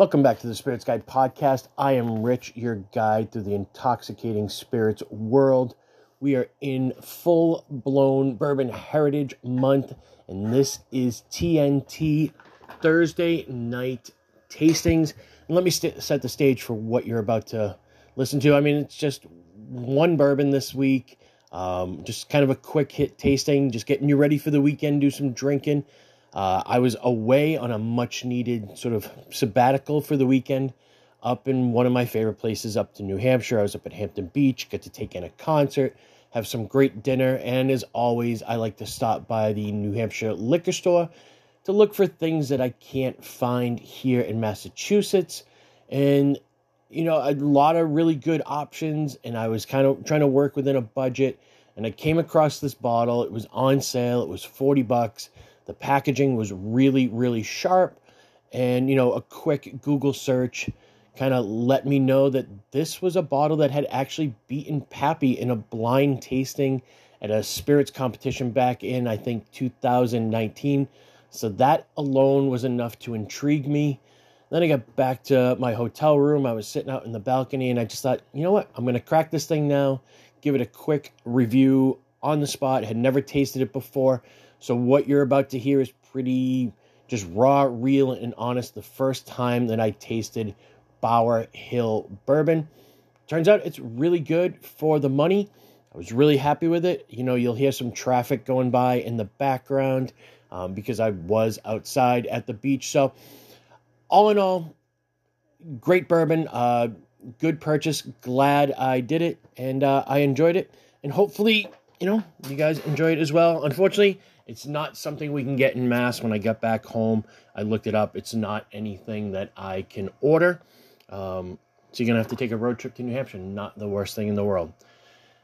Welcome back to the Spirits Guide podcast. I am Rich, your guide through the intoxicating spirits world. We are in full blown Bourbon Heritage Month, and this is TNT Thursday night tastings. And let me st- set the stage for what you're about to listen to. I mean, it's just one bourbon this week, um, just kind of a quick hit tasting, just getting you ready for the weekend, do some drinking. Uh, I was away on a much needed sort of sabbatical for the weekend up in one of my favorite places up to New Hampshire. I was up at Hampton Beach, got to take in a concert, have some great dinner, and as always, I like to stop by the New Hampshire liquor store to look for things that I can't find here in Massachusetts. And, you know, a lot of really good options, and I was kind of trying to work within a budget. And I came across this bottle. It was on sale. It was 40 bucks. The packaging was really, really sharp. And, you know, a quick Google search kind of let me know that this was a bottle that had actually beaten Pappy in a blind tasting at a spirits competition back in, I think, 2019. So that alone was enough to intrigue me. Then I got back to my hotel room. I was sitting out in the balcony and I just thought, you know what? I'm going to crack this thing now, give it a quick review on the spot. Had never tasted it before. So what you're about to hear is pretty just raw, real, and honest. The first time that I tasted Bower Hill bourbon. Turns out it's really good for the money. I was really happy with it. You know, you'll hear some traffic going by in the background um, because I was outside at the beach. So, all in all, great bourbon. Uh, good purchase. Glad I did it and uh, I enjoyed it. And hopefully, you know, you guys enjoy it as well. Unfortunately, it's not something we can get in mass. When I got back home, I looked it up. It's not anything that I can order. Um, so you're going to have to take a road trip to New Hampshire. Not the worst thing in the world.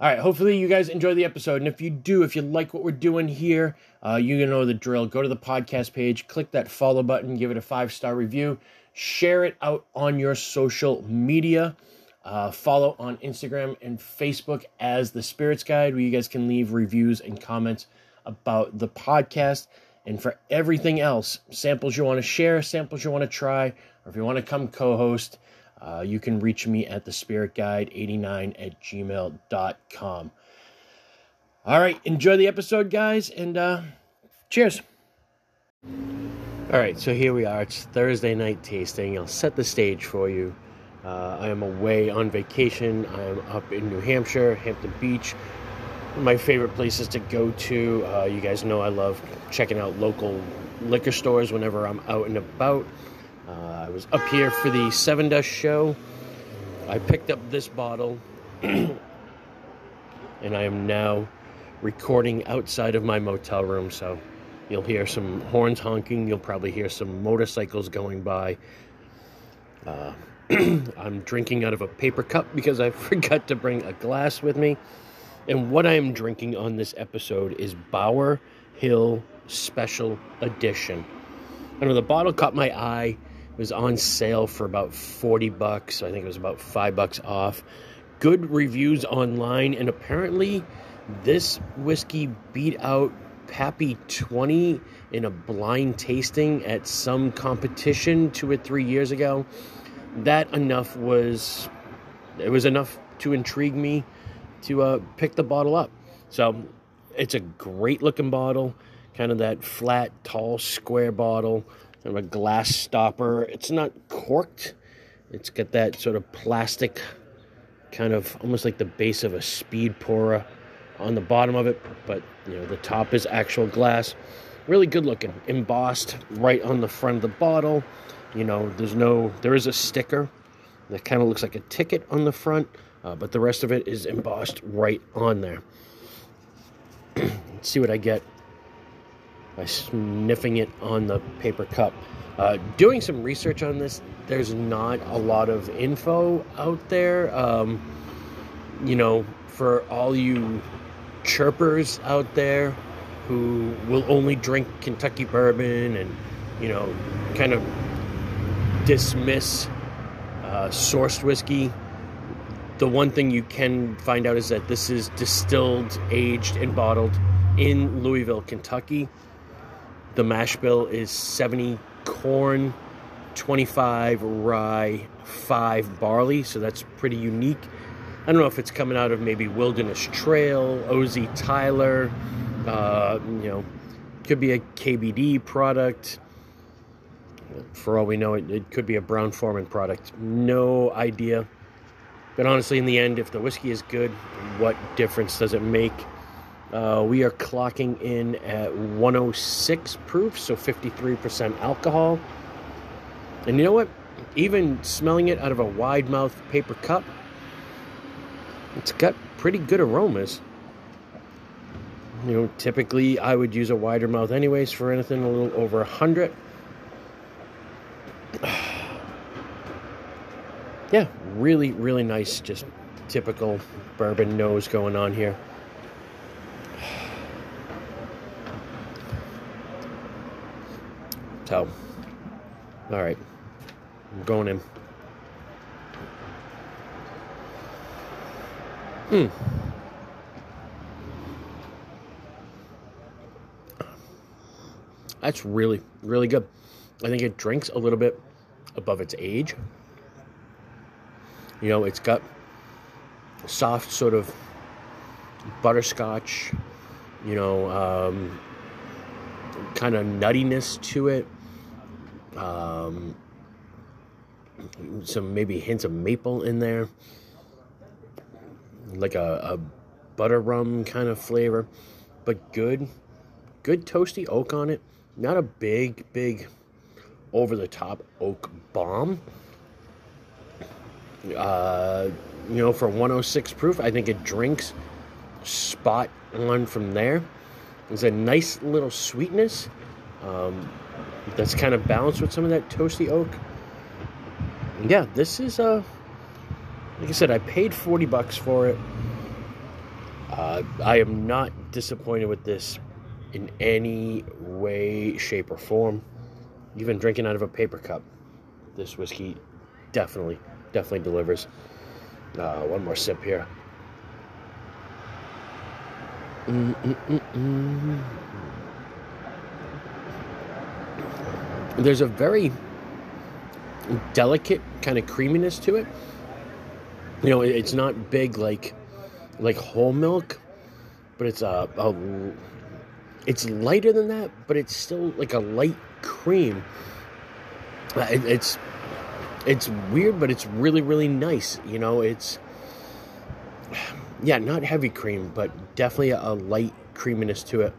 All right, hopefully you guys enjoy the episode. And if you do, if you like what we're doing here, uh, you know the drill. Go to the podcast page, click that follow button, give it a five star review, share it out on your social media. Uh, follow on Instagram and Facebook as The Spirits Guide, where you guys can leave reviews and comments about the podcast. And for everything else, samples you want to share, samples you want to try, or if you want to come co host, uh, you can reach me at the spirit guide 89 at gmail.com. All right, enjoy the episode, guys, and uh, cheers. All right, so here we are. It's Thursday night tasting. I'll set the stage for you. Uh, I am away on vacation. I am up in New Hampshire, Hampton Beach, my favorite places to go to. Uh, you guys know I love checking out local liquor stores whenever I'm out and about. Uh, I was up here for the Sevendust show. I picked up this bottle, and I am now recording outside of my motel room. So you'll hear some horns honking. You'll probably hear some motorcycles going by. Uh, I'm drinking out of a paper cup because I forgot to bring a glass with me. And what I am drinking on this episode is Bower Hill Special Edition. I know the bottle caught my eye. It was on sale for about 40 bucks. I think it was about 5 bucks off. Good reviews online and apparently this whiskey beat out Pappy 20 in a blind tasting at some competition 2 or 3 years ago. That enough was it was enough to intrigue me to uh, pick the bottle up. So it's a great looking bottle, kind of that flat, tall, square bottle, kind of a glass stopper. It's not corked. It's got that sort of plastic, kind of almost like the base of a speed pourer on the bottom of it, but you know the top is actual glass. Really good looking, embossed right on the front of the bottle. You know, there's no, there is a sticker that kind of looks like a ticket on the front uh, but the rest of it is embossed right on there. Let's see what I get by sniffing it on the paper cup. Uh, doing some research on this, there's not a lot of info out there. Um, you know, for all you chirpers out there who will only drink Kentucky bourbon and, you know, kind of dismiss uh, sourced whiskey the one thing you can find out is that this is distilled, aged, and bottled in Louisville, Kentucky. The mash bill is 70 corn, 25 rye, 5 barley, so that's pretty unique. I don't know if it's coming out of maybe Wilderness Trail, OZ Tyler, uh, you know, could be a KBD product. For all we know, it, it could be a Brown Forman product. No idea. But honestly, in the end, if the whiskey is good, what difference does it make? Uh, we are clocking in at 106 proof, so 53% alcohol. And you know what? Even smelling it out of a wide mouth paper cup, it's got pretty good aromas. You know, typically I would use a wider mouth anyways for anything a little over 100. Yeah, really, really nice, just typical bourbon nose going on here. So, all right, I'm going in. Hmm. That's really, really good. I think it drinks a little bit above its age. You know, it's got soft sort of butterscotch, you know, um, kind of nuttiness to it. Um, some maybe hints of maple in there, like a, a butter rum kind of flavor, but good, good toasty oak on it. Not a big, big over the top oak bomb. Uh, you know, for 106 proof, I think it drinks spot on from there. There's a nice little sweetness um, that's kind of balanced with some of that toasty oak. Yeah, this is uh, like I said, I paid 40 bucks for it. Uh, I am not disappointed with this in any way, shape, or form. Even drinking out of a paper cup, this whiskey definitely, definitely delivers. Uh, one more sip here. Mm-mm-mm-mm. There's a very delicate kind of creaminess to it. You know, it's not big like like whole milk, but it's a, a it's lighter than that, but it's still like a light cream. Uh, it, it's it's weird, but it's really really nice. You know, it's yeah, not heavy cream, but definitely a, light creaminess to it.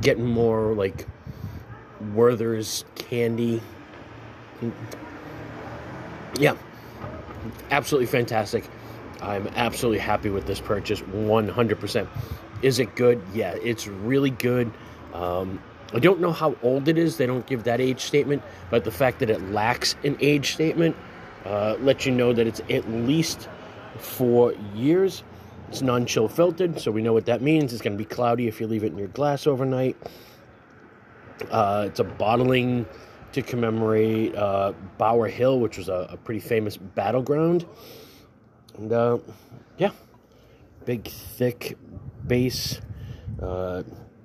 Getting more like Werther's candy. Yeah, absolutely fantastic. I'm absolutely happy with this purchase, 100%. Is it good? Yeah, it's really good. Um, I don't know how old it is. They don't give that age statement, but the fact that it lacks an age statement uh, lets you know that it's at least four years. It's non chill filtered, so we know what that means. It's going to be cloudy if you leave it in your glass overnight. Uh, it's a bottling to commemorate uh, Bower Hill, which was a, a pretty famous battleground. And uh, yeah, big, thick base.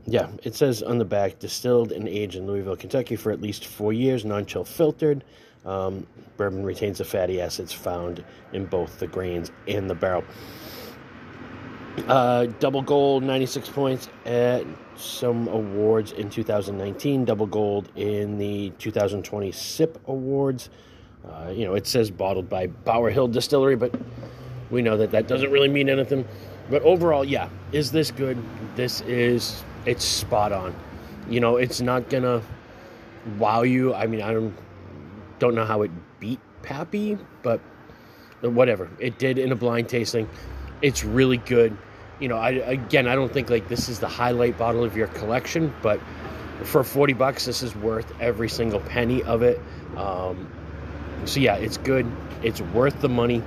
Yeah, it says on the back distilled and aged in Louisville, Kentucky for at least four years, non chill filtered. Um, bourbon retains the fatty acids found in both the grains and the barrel. Uh, double gold, 96 points at some awards in 2019. Double gold in the 2020 SIP Awards. Uh, you know, it says bottled by Bower Hill Distillery, but we know that that doesn't really mean anything. But overall, yeah, is this good? This is, it's spot on. You know, it's not gonna wow you. I mean, I don't don't know how it beat Pappy, but whatever. It did in a blind tasting. It's really good. You know, I again, I don't think like this is the highlight bottle of your collection, but for 40 bucks, this is worth every single penny of it. Um, so yeah, it's good. It's worth the money.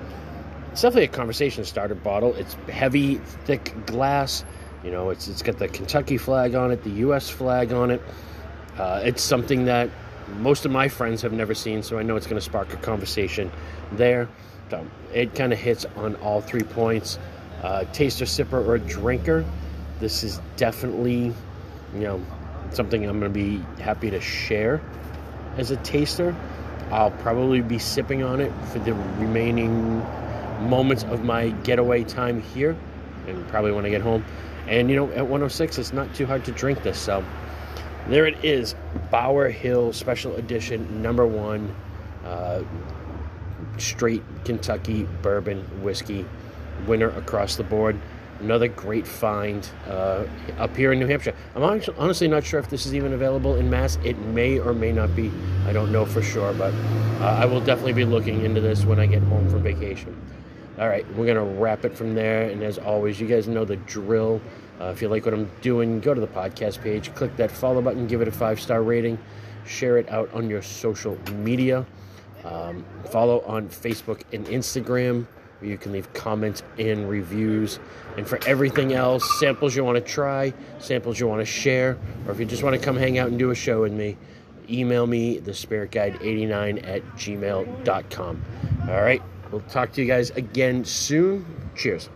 It's definitely a conversation starter bottle. It's heavy, thick glass. You know, it's it's got the Kentucky flag on it, the U.S. flag on it. Uh, it's something that most of my friends have never seen, so I know it's going to spark a conversation there. So it kind of hits on all three points. Uh, taster, sipper, or drinker. This is definitely, you know, something I'm going to be happy to share. as a taster. I'll probably be sipping on it for the remaining moments of my getaway time here, and probably when I get home. And you know, at 106, it's not too hard to drink this. So there it is, Bower Hill Special Edition Number One, uh, straight Kentucky bourbon whiskey, winner across the board. Another great find uh, up here in New Hampshire. I'm honestly not sure if this is even available in Mass. It may or may not be. I don't know for sure, but uh, I will definitely be looking into this when I get home from vacation. All right, we're going to wrap it from there. And as always, you guys know the drill. Uh, if you like what I'm doing, go to the podcast page, click that follow button, give it a five star rating, share it out on your social media. Um, follow on Facebook and Instagram where you can leave comments and reviews. And for everything else, samples you want to try, samples you want to share, or if you just want to come hang out and do a show with me, email me, thespiritguide89 at gmail.com. All right, we'll talk to you guys again soon. Cheers.